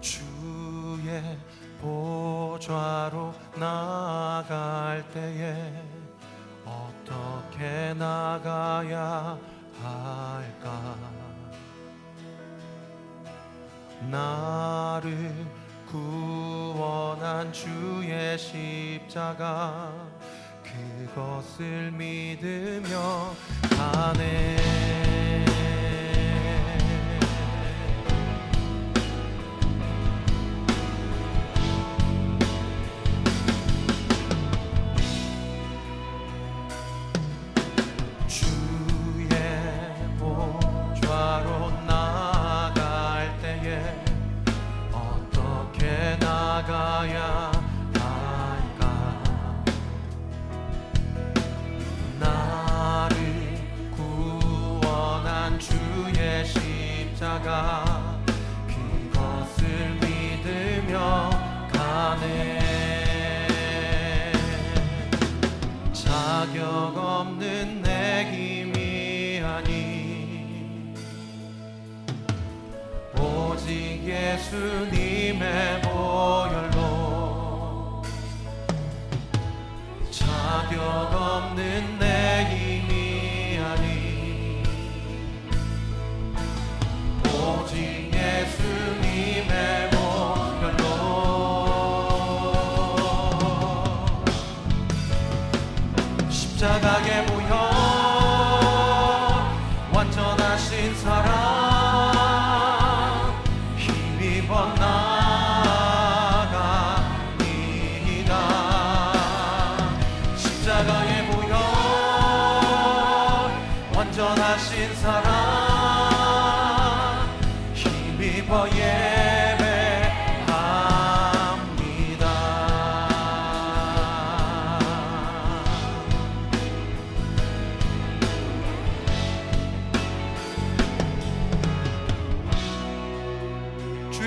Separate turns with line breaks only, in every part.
주의 보좌로 나갈 때에 어떻게 나가야 할까? 나를 구원한 주의 십자가 그것을 믿으며 가네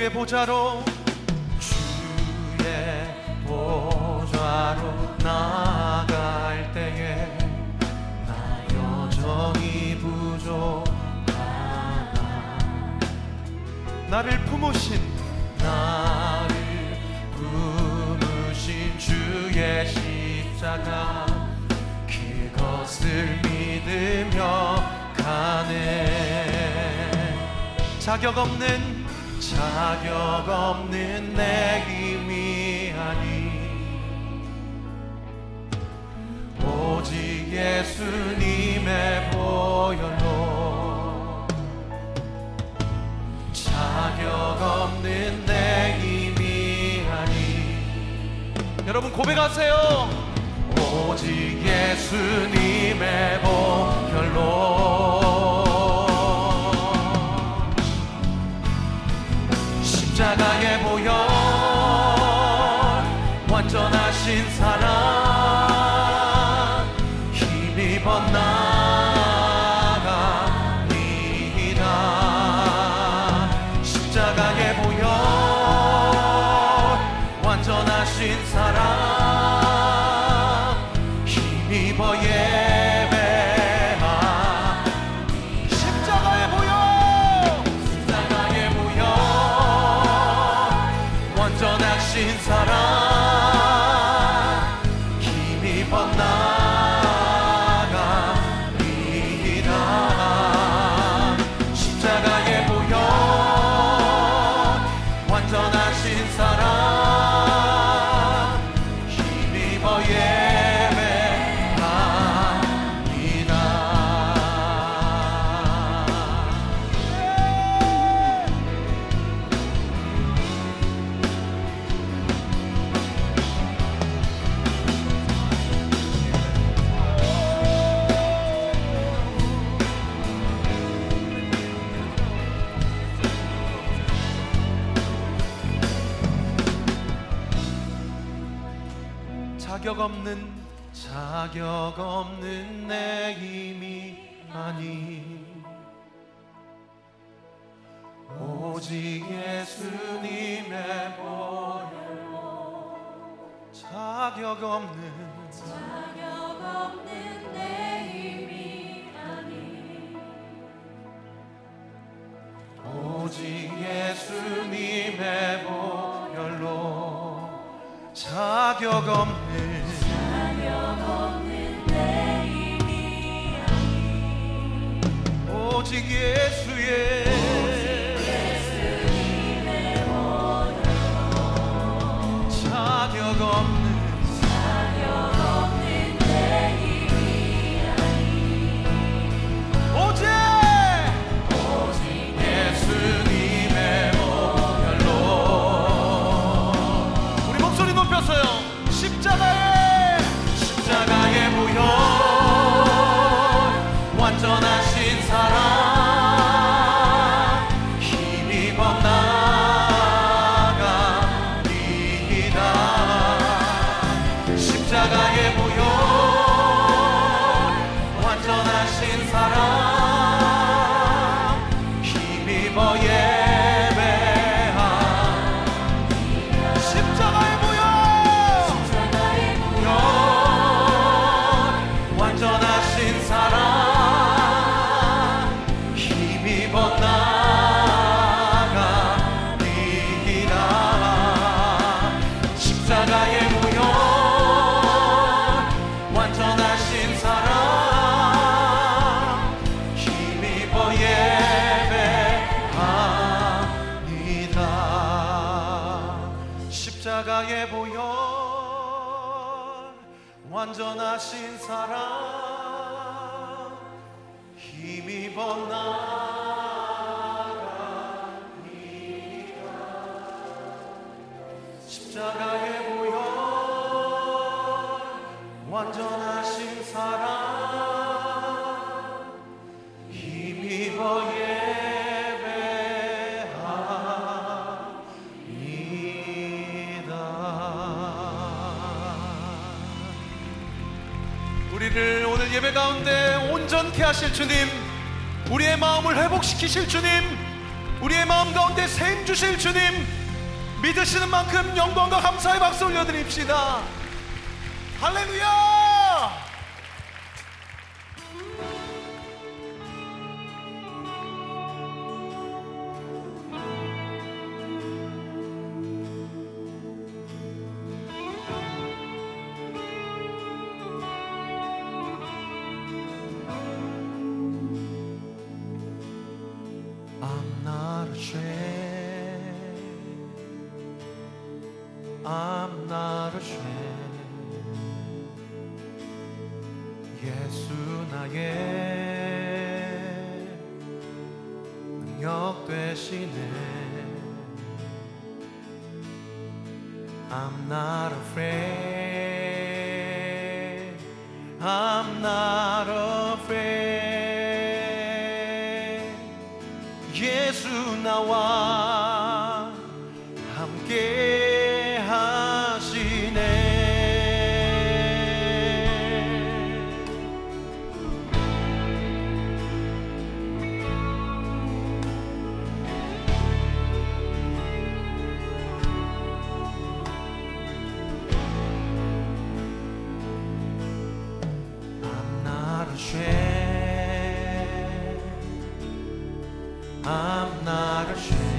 주의 보좌로 주의 보좌로 나갈 때에 나 여전히 부족하다. 나를 품으신 나를 품으신 주의 십자가 그것을 믿으며 가네. 자격 없는 자격 없는 내 힘이 아니. 오직 예수님의 보혈로 자격 없는 내 힘이 아니. 여러분 고백하세요. 오직 예수님의 보혈로 십자가의 보혈 완전하신 사랑. 힘입어 나갑니다. 십자가의 보혈 완전하신 사랑. 힘입어 자격 없는 자격 없는 내 힘이 아니. 오직 예수님의 보혈로 자격 없는
자격 없는 내 힘이 아니.
오직 예수님의 보혈로 자격 없는 오직 예수의 십자가에 보여. 완전하신 사랑 힘입어 나. 하실 주님, 우리의 마음을 회복시키실 주님, 우리의 마음 가운데 세임 주실 주님, 믿으시는 만큼 영광과 감사의 박수 올려드립시다. 할렐루야! 빼시네 I'm not afraid. I'm not ashamed.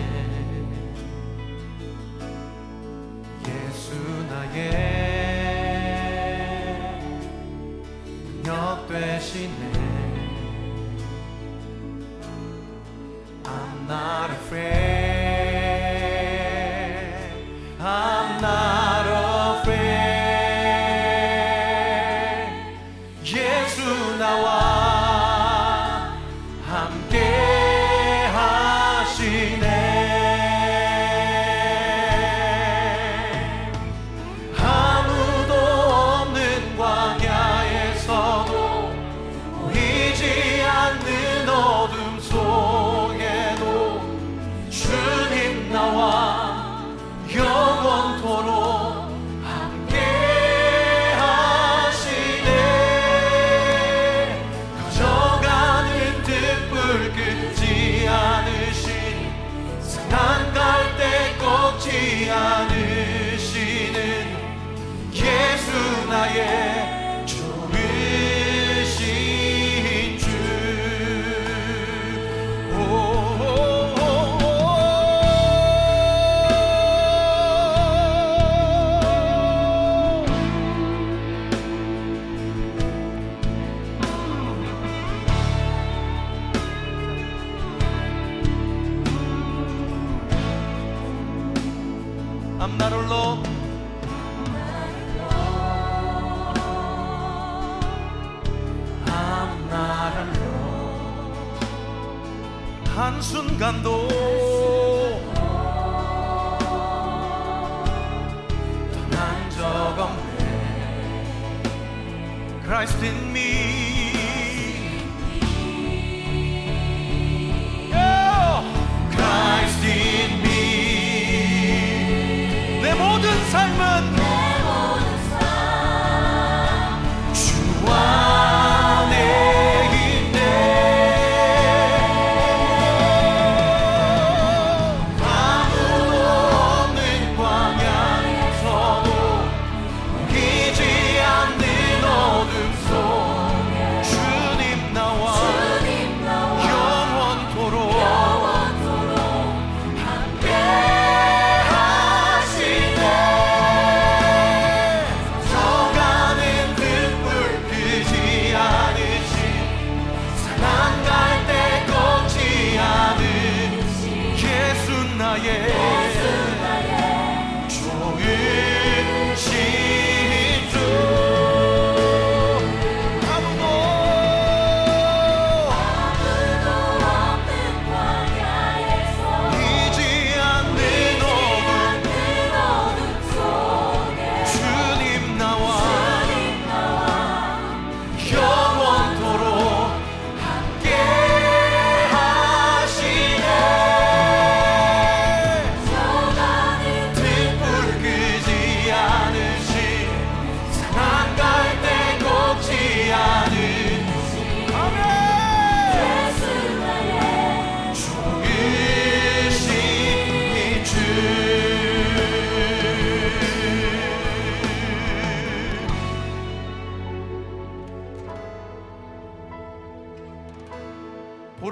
나를 놓고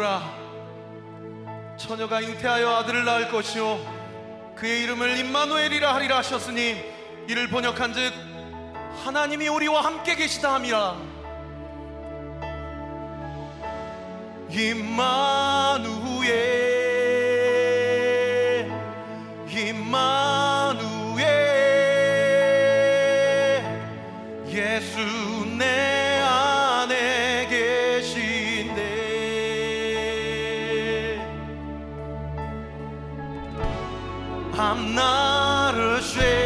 보라? 처녀가 잉태하여 아들을 낳을 것이요. 그의 이름을 임마누엘이라 하리라 하셨으니 이를 번역한즉 하나님이 우리와 함께 계시다 함이라. 임마누엘 임마 I'm not ashamed.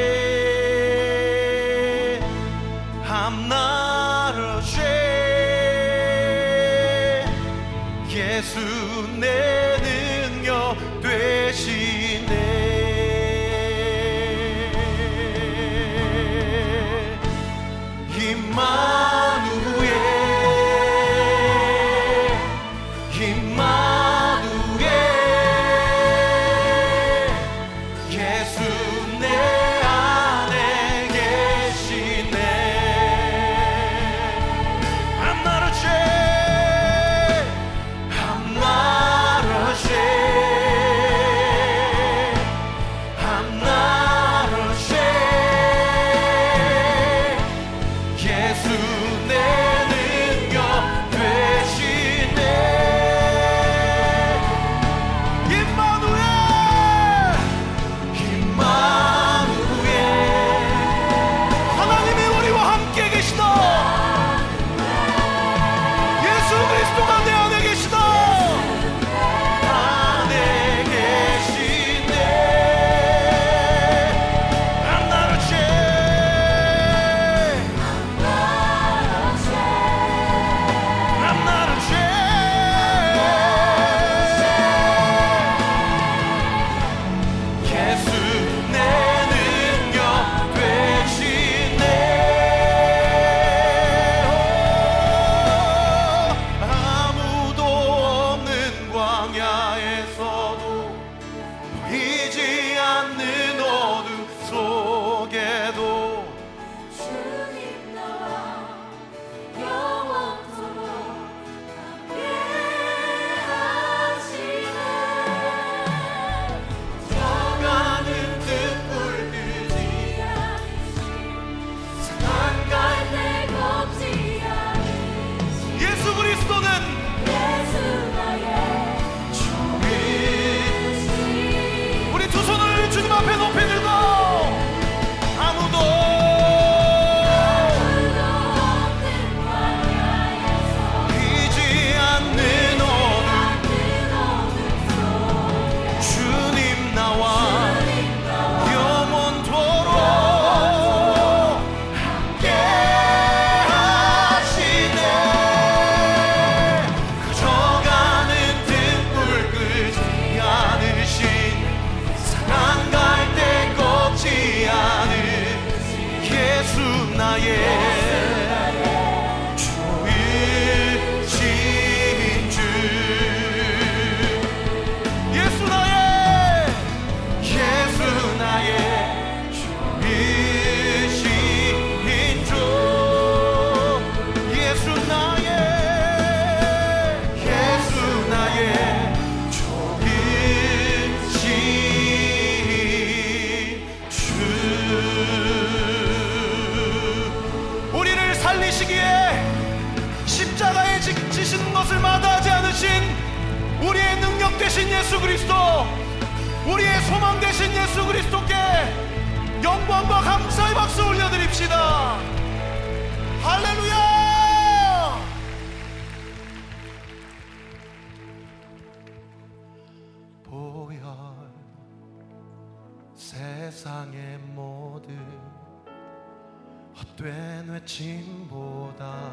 헛된 외침보다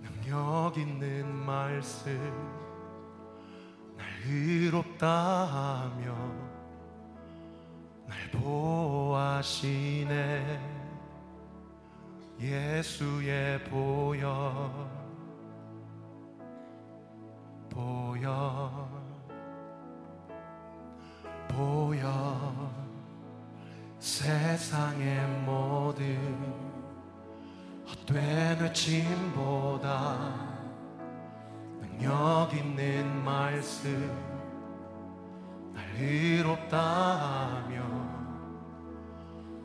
능력 있는 말씀 날 의롭다 하며 날 보호하시네. 예수의 보혈 보혈 보혈 세상의 모든 헛된 외침보다 능력 있는 말씀 날 의롭다 하며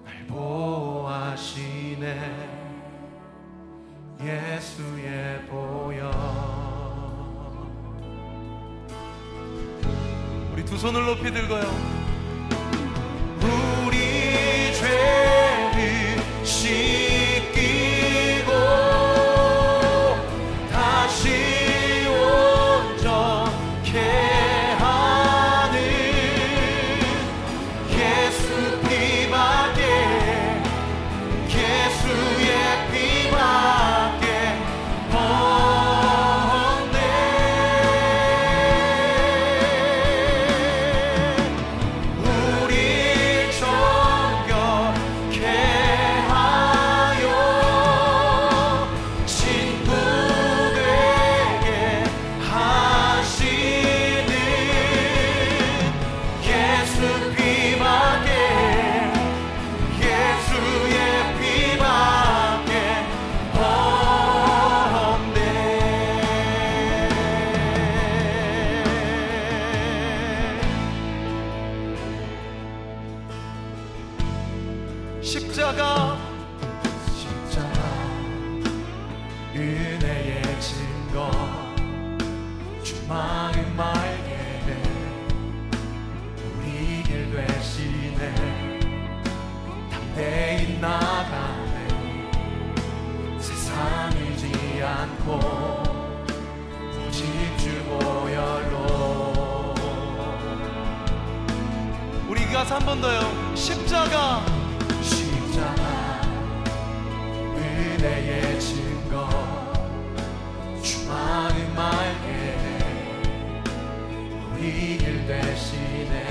날 보호하시네. 예수의 보혈. 우리 두 손을 높이 들고요 십자가 십자가 은혜의 증거. 주마음 말게 우리 길 되시네. 담대히 나가네. 세상을 지 않고 오직 주 보혈로. 우리 가사 한번 더요. 십자가 은혜의 증거 주마음 말게 우리 길 대신에